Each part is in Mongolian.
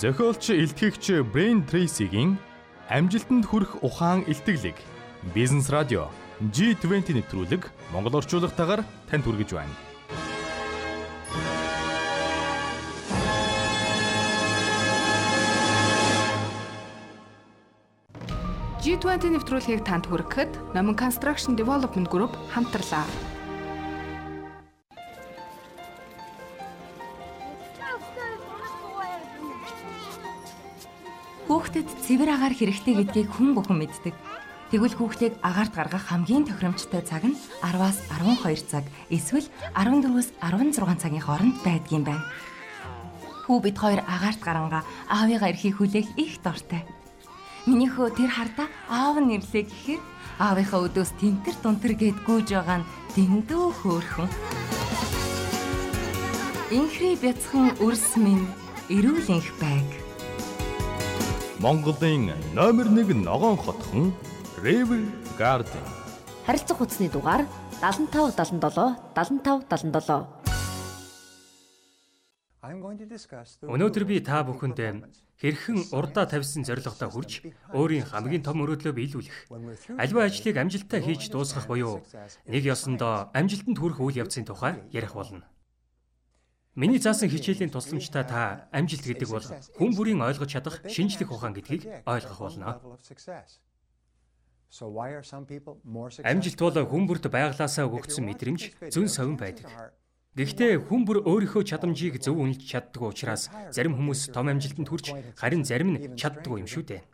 Зохиолч илтгэгч Brain Tracy-гийн амжилтанд хүрэх ухаан илтгэлэг бизнес радио G20 нэвтрүүлэг Монгол орчуулгатаагаар танд хүргэж байна. G20 нэвтрүүлгийг танд хүргэхэд Номон Construction Development Group хамтарлаа. Хүүхдэд цэвэр агаар хэрэгтэй гэдгийг хүн бүхэн мэддэг. Тэгвэл хүүхдийг агаарт гаргах хамгийн тохиромжтой цаг нь 10-аас 12 цаг, эсвэл 14-өөс 16 цагийн хооронд байдгийн байна. Хүү бид хоёр агаарт гарангаа аавыгаа эрхийг хүлээх их дортой. Миний хөө тэр хардаа аав нь нэрлээ гэхээр аавынхаа өдөөс тентэр тунтэр гэд гүйж байгаа нь дэндүү хөөрхөн. Инхри бяцхан өрс минь эрүүл инх байг. Монголын номер 1 ногоон хотхон River Garden. Харилцах хүчний дугаар 75 77 75 77. Өнөөдөр би та бүхэнд хэрхэн урдаа тавьсан зорилготой хүрч өөрийн хамгийн том мөрөөдлөө биелүүлэх, аливаа ажлыг амжилттай хийж дуусгах буюу нэг ёсондоо амжилтанд хүрэх үйл явцын тухай ярих болно. Миний заасан хичээлийн тусламжтай та амжилт гэдэг бол хүн бүрийн ойлгож чадах шинжлэх ухаан гэдгийг ойлгох болно. Амжилт бол хүн бүрт байглаасаа өгөгдсөн мэдрэмж, зүн совин байдаг. Гэхдээ хүн бүр өөрийнхөө чадамжийг зөв үнэлж чаддаг учраас зарим хүмүүс том амжилтанд хүрч харин зарим нь чаддаггүй юм шүү дээ.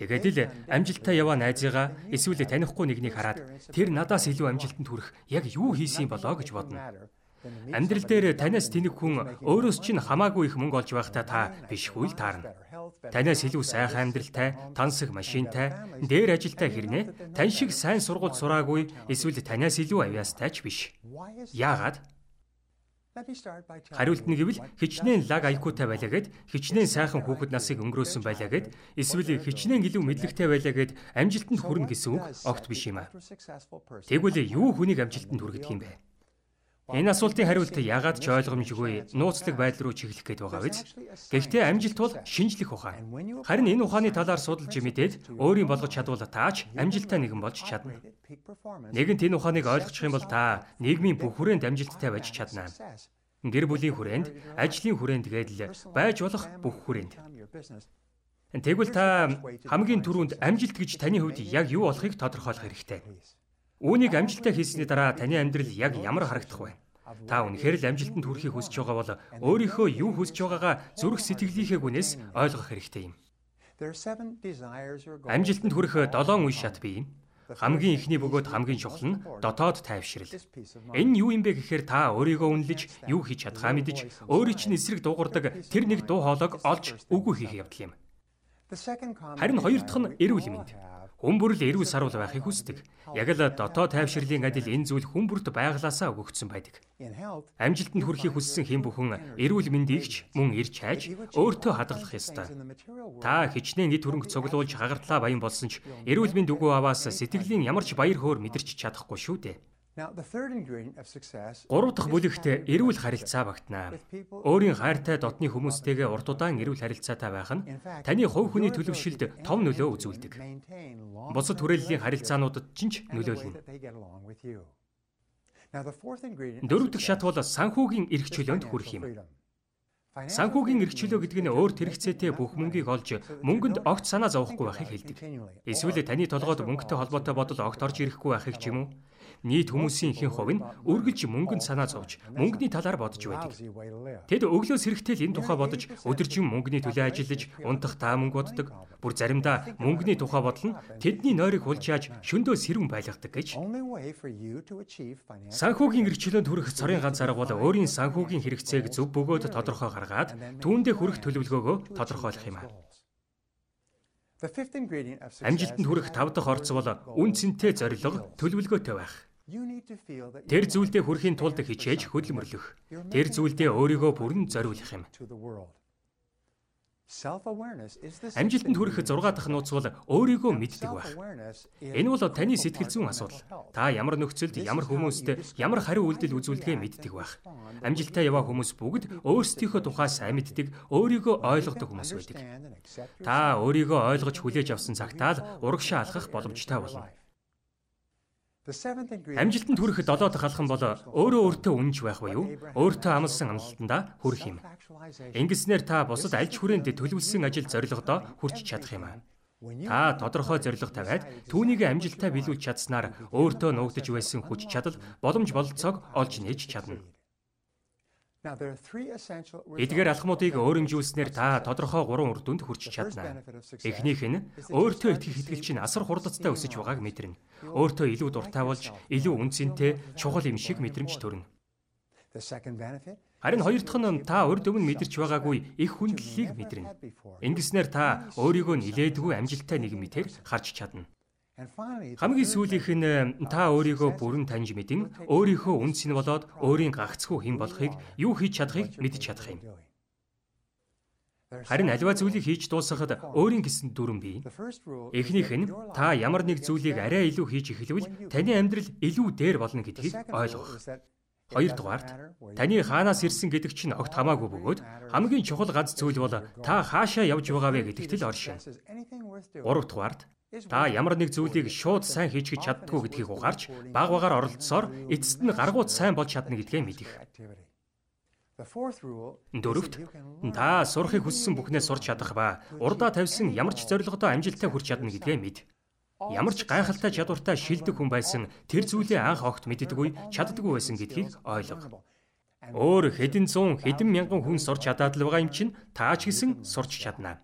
Тэгээд л амжилттай яваа найзыгаа эсвэл танихгүй нэгнийг хараад тэр надаас илүү амжилтанд хүрэх яг юу хийсэн болоо гэж бодно. Амьдрал дээр танаас тэнэг хүн өөрөөс чинь хамаагүй их мөнгө олж байхдаа та бишгүй л таарна. Танаас илүү сайхан амьдралтай, тансаг машинтай, дээр ажилтай хэрнээ тань шиг сайн сургууль сураагүй эсвэл танаас илүү авьяастай ч биш. Яагаад? Хариулт нь гэвэл хичнээн лаг IQ-тай байлаа гэд хичнээн сайхан хүүхэд насыг өнгөрөөсөн байлаа гэд эсвэл хичнээн илүү мэдлэгтэй байлаа гэд амжилтанд хүрнэ гэсэн үг огт биш юм аа. Тэгвэл юу хүнийг амжилтанд хүргэх юм бэ? Энэ асуултын хариулт яагаад ч ойлгомжгүй нууцлаг байдал руу чиглэх гээд байгаа биз? Гэхдээ амжилт бол шинжлэх ухаан. Харин энэ ухааны талаар судалж мэдээд өөрийн болгож чадвал таач амжилттай нэгэн болж чадна. Нэгэнт энэ ухааныг ойлгочих юм бол та нийгмийн бүх хүрээнд амжилттай байж чадна. Гэр бүлийн хүрээнд, ажлын хүрээнд гээд л байж болох бүх хүрээнд. Тэгвэл та хамгийн түрүүнд амжилт гэж таны хувьд яг юу болохыг тодорхойлох хэрэгтэй. Үүнийг амжилттай хийсний дараа таны амьдрал яг ямар харагдах вэ? Та үнэхээр л амжилтанд хүрэхийг хүсэж байгаа бол өөрийнхөө юу хүсэж байгаагаа зүрх сэтгэлийнхээ гүнээс ойлгох хэрэгтэй юм. Амжилтанд хүрэх 7 үе шат бий. Хамгийн ихний бөгөөд хамгийн чухал нь дотоод тайвшрал. Энэ юу юм бэ гэхээр та өөрийгөө үнэлж, юу хийж чадхаа мэдж, өөрийн чинь эсрэг дуугардаг тэр нэг дуу хоолойг олж үгүй хийх явдал юм. Харин хоёр дахь нь эрүүл мэнд. Хүн бүр л эрүүл сарвал байхыг хүсдэг. Яг л дотоод тайвширлын адил энэ зүйл хүн бүрт байглаасаа өгөгдсөн байдаг. Амжилтанд хүрэхийг хүссэн хэн бүхэн эрүүл мэндийгч мөн ирж хайж өөртөө хадгалах ёстой. Та хичнээн эд хөрөнгө цуглуулж хагартлаа баян болсон ч эрүүл мэнд үгүй аваас сэтгэлийн ямар ч баяр хөөр мэдэрч чадахгүй шүү дээ. Гурав дахь бүлэгт эрүүл харилцаа багтана. Өөрийн хайртай дотны хүмүүстэйгээ урт удаан эрүүл харилцаатай байх нь таны хувь хүний төлөвшөлд том нөлөө үзүүлдэг. Бусад хүрээллийн харилцаануудад ч нөлөөлнө. Дөрөв дэх шат бол санхүүгийн эрх чөлөөнд хүрэх юм. Санхүүгийн эрх чөлөө гэдэг нь өөр тэрэгцээтэй бүх мөнгийг олж мөнгөнд огт санаа зовохгүй байхыг хэлдэг. Эсвэл таны толгойд мөнгөтэй холбоотой бодол огт орж ирэхгүй байхыг ч юм уу? Нийт хүмүүсийн ихэнх хувь нь үргэлж мөнгөнд санаа зовж мөнгөний талаар бодож байдаг. Тэд өглөөс эрэхтэл энэ тухай бодож өдөржин мөнгөний төлөө ажиллаж унтах таа мөнгө боддог. Бүр заримдаа мөнгөний тухай бодол нь тэдний нойрыг хулжааж шөндөө сэрүүн байлгадаг гэж. Санхүүгийн эрхчлөөнд хүрэх цорын ганц арга бол өөрийн санхүүгийн хэрэгцээг зөв бөгөөд тодорхой гаргаад түүндээ хүрэх төлөвлөгөөгөө тодорхойлох юм аа. Амжилтанд хүрэх тав дахь орц бол үн цэнтэй зорилго, төлөвлөгөөтэй байх. Тэр зүйлдээ хүрэхийн тулд хичээж хөдөлмөрлөх. Тэр зүйлдээ өөрийгөө бүрэн зориулах юм. Амжилтанд хүрэх 6 дахь нууц бол өөрийгөө мэддэг байх. Энэ бол таны сэтгэл зүйн асуудал. Та ямар нөхцөлд, ямар хүмүүст, ямар хариу үйлдэл үзүүлдэгэ мэддэг байх. Амжилтаа яваа хүмүүс бүгд өөрсдийнхөө тухай сайн мэддэг, өөрийгөө ойлгодог хүмүүс байдаг. Та өөрийгөө ойлгож хүлээж авсан цагтаа л урагшаа алхах боломжтой болно. Амжилтанд хүрэх 7 дахь алхам бол өөрөө өөртөө үнэнч байх буюу өөртөө амласан амлалтандаа хүрэх юм. Ингэснээр та бусад аль ч хүрээнд төлөвлөсөн ажил зорилгодоо хүрч чадах юм аа. Та тодорхой зорилго тавиад түүнийг амжилттай биелүүлж чадсанаар өөртөө нуугдж байсан хүч чадал боломж бололцоог олж нээж чадна. Эдгээр алхмуудыг өөрөмжүүлснээр та тодорхой гурван үр дүнд хүрч чадна. Эхнийх нь өөртөө итгэх итгэл чинь асар хурдцтай өсөж байгааг мэдэрнэ. Өөртөө илүү дуртай болж, илүү үнцэнтэй, чухал юм шиг мэдрэмж төрнө. Харин хоёр дахь нь та урд өмнө мэдэрч байгаагүй их хүндлэлийг мэдэрнэ. Ингэснээр та өөрийгөө нилээдгүй амжилттай мэтэр харж чадна. Хамгийн сүүлийнх нь та өөрийгөө бүрэн таньж мэдэн өөрийнхөө үнс нь болоод өөрийн гагцхүү хэн болохыг юу хийж чадахыг мэдж чадах юм. Харин аливаа зүйлийг хийж дуусгахад өөрийн гэсэн дүрэн бий. Эхнийх нь та ямар нэг зүйлийг арай илүү хийж эхлэвэл таны амьдрал илүү дээр болно гэдгийг ойлгох. Хоёрдугаарт таны хаанаас ирсэн гэдэг чинь огт хамаагүй бөгөөд хамгийн чухал гац зүйл бол та хаашаа явж байгаа вэ гэдэгт л оршин. Гуравдугаарт Та ямар нэг зүйлийг шууд сайн хийчихэж чаддгүй гэдгийг ухаарч баг багаар оролцсоор эцэст нь гаргууд сайн болж чадна гэдгээ мэдэх. Дөрөвт та сурахыг хүссэн бүхнээ сурч чадах ба урдаа тавьсан ямар ч зорилгодоо амжилттай хүрч чадна гэдгээ мэд. Ямар ч гайхалтай чадвартай шилдэг хүн байсан тэр зүйлээ анх огт мэддэггүй чаддаггүй байсан гэдгийг ойлго. Өөр хэдэн зуун хэдэн мянган хүн сурч чадаад л байгаа юм чинь та ч гэсэн сурч чаднаа.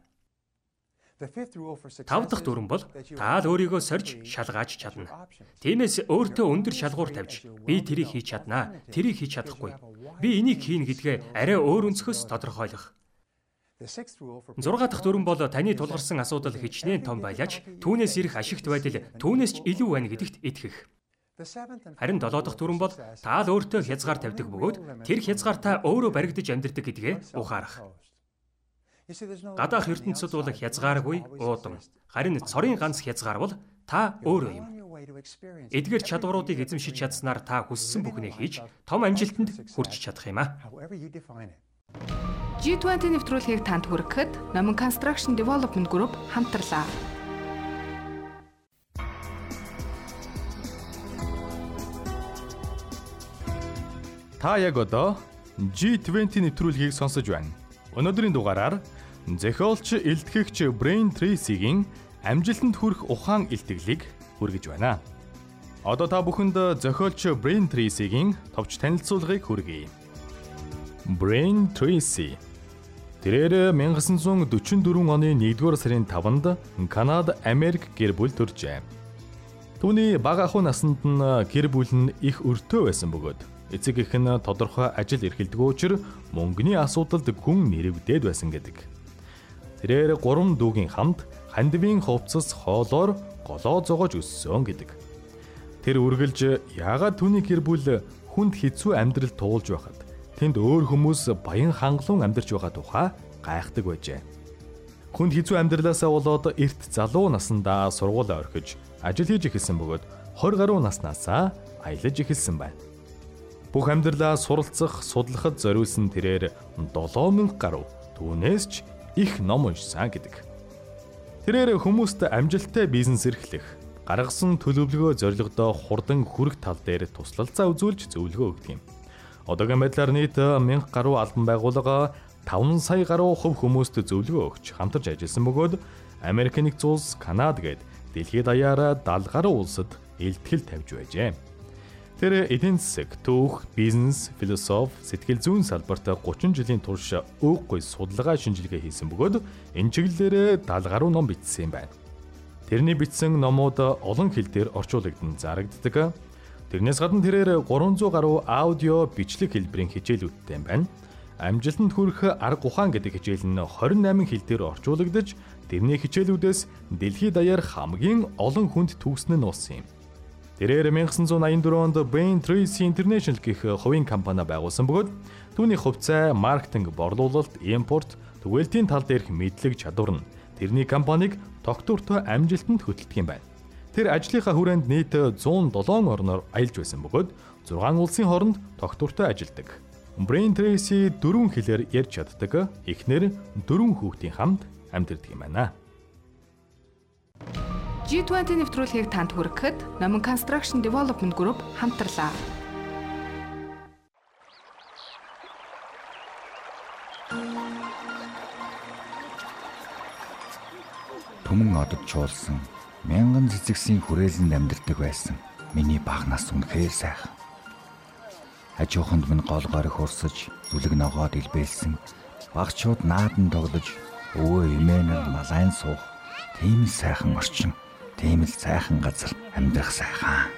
Тав дахь дүрэн бол та л өөрийгөө сорж шалгааж чадна. Тиймээс өөртөө өндөр шалгуур тавьж би тэрийг хийж чаднаа, тэрийг хийж чадахгүй. Би энийг хийн гэдгээ арай өөр өнцгөөс тодорхойлох. 6 дахь дүрэн бол таны тулгарсан асуудал хичнээн том байлаач түүнээс ирэх ашигт байдал түүнээс ч илүү байна гэдэгт итгэх. Харин 7 дахь дүрэн бол та л өөртөө хязгаар тавьдаг бөгөөд тэр хязгаартаа өөрөө баригдаж амьдрдаг гэдгээ ухаарах. Гадаах ертөнцид бол хязгааргүй уудам. Харин цорын ганц хязгаар бол та өөрөө юм. Эдгээр чадваруудыг эзэмшиж чадсанаар та хүссэн бүхнээ хийж том амжилтанд хүрч чадах юм аа. G20 нэвтрүүлгийг танд хүргэхэд Номон Construction Development Group хамтарлаа. Та яг одоо G20 нэвтрүүлгийг сонсож байна. Өнөөдрийн дугаараар Зохиолч илтгэгч Brain Tracy-гийн амжилтанд хүрэх ухаан илтгэлийг хүргэж байна. Одоо та бүхэнд зохиолч Brain Tracy-гийн товч танилцуулгыг хүргэе. Brain Tracy Тэрээр 1944 оны 1-р сарын 5-нд Канада, Америк гэр бүл төржээ. Түүний бага ахуй наснд нь гэр бүл нь их өртөө байсан бөгөөд эцэг эх нь тодорхой ажил эрхэлдэг учраас мөнгөний асуудалд хүн нэрвдээд байсан гэдэг. Тэрээр гурван дүүгийн хамт хандивын хувцас хоолоор голоо зогоож өссөн гэдэг. Тэр үргэлж яагаад түүний гэр бүл хүнд хэцүү амьдрал туулж байхад тэнд өөр хүмүүс баян хангалуун амьдарч байгаа тухай гайхдаг байжээ. Хүнд хэцүү амьдралаасаа болоод эрт залуу насндаа сургуулаа орхиж ажил хийж эхэлсэн бөгөөд 20 гаруй наснаасаа аялаж эхэлсэн байна. Бүх амьдралаа суралцах, судлахад зориулсан тэрээр 7000 гаруй түүнээс ч их ном уншсан гэдэг. Тэрээр хүмүүст амжилттай бизнес эрхлэх, гаргасан төлөвлөгөө зорилгодоо хурдан хүрэх тал дээр туслалцаа үзүүлж зөвлөгөө өгдөг юм. Одоогийн байдлаар нийт 1000 гаруй албан байгууллага 5 сая гаруй хувь хүмүүст зөвлөгөө өгч хамтарч ажилласан бөгөөд Америк нэгдсэн улс, Канада гээд дэлхийд даяараа 70 гаруй улсад илтгэл тавьж байжээ. Тэр эдийн засаг, түүх, бизнес, философи, сэтгэл зүйн салбарт 30 жилийн турш өөхгүй судалгаа шинжилгээ хийсэн бөгөөд энэ чиглэлээр 70 гаруй ном бичсэн юм байна. Тэрний бичсэн номууд олон хэл дээр орчуулагдсан зарагддаг. Тэрнээс гадна тэрээр 300 гаруй аудио бичлэг хэлбэрийн хичээлүүдтэй байна. Амжилтанд хүрэх арга ухаан гэдэг хичээл нь 28 хэл дээр орчуулагдаж, тэрний хичээлүүдээс дэлхийд даяар хамгийн олон хүнд төгснө нь уусан юм. Тэрээр 1984 онд Bain Tracy International гэх хувийн компани байгуулсан бөгөөд түүний хувьцаа, маркетинг, борлуулалт, импорт, түгээлтийн тал дээрх мэдлэг чадвар нь тэрний компанийг тогтвортой амжилтанд хөтөлдөг юм байна. Тэр ажлынхаа хүрээнд нийт 107 орноор аялж байсан бөгөөд 6 улсын хооронд тогтвортой ажилдаг. Brain Tracy дөрвөн хэлээр ярьж чаддаг. Эхнэр дөрвөн хүүхдийн хамт амьдардаг юм байна. G20 нэвтрүүлгийг танд хүргэхэд Номон Construction Development Group хамтарлаа. Түмэн одод чуулсан мянган цэцэгсийн хүрээлэнд амьдардаг байсан. Миний баг нас үнэхээр сайхан. Хажууханд минь гол горих урсаж, зүлэг ногоод илбэлсэн. Багчууд наадан тоглож, өвөө эмээнэр малайн суух тийм сайхан орчин тийм л сайхан газар амьдрах сайхан.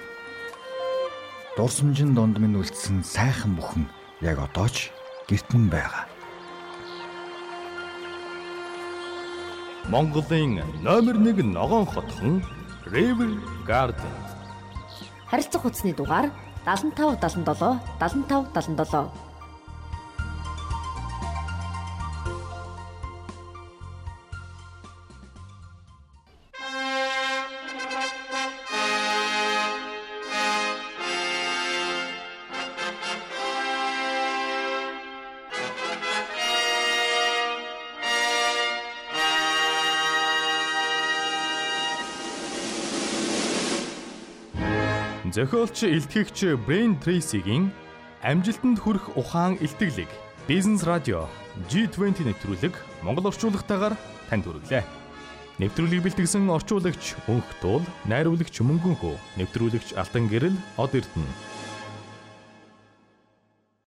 Дурсамжин донд минь үлдсэн сайхан бүхэн яг одоо ч гэрт минь байгаа. Монголын номер 1 ногоон хотхон River Garden. Харилцах утасны дугаар 75 77 75 77 Зохиолч илтгэгч Brain Tracy-гийн амжилтанд хүрэх ухаан илтгэлэг Бизнес радио G20 нэвтрүүлэг Монгол орчуулгатаагаар танд хүргэлээ. Нэвтрүүлгийг бэлтгэсэн орчуулагч Өнх Туул, найруулагч Мөнгөн хөө, нэвтрүүлэгч Алтан Гэрэл, Од Эрдэнэ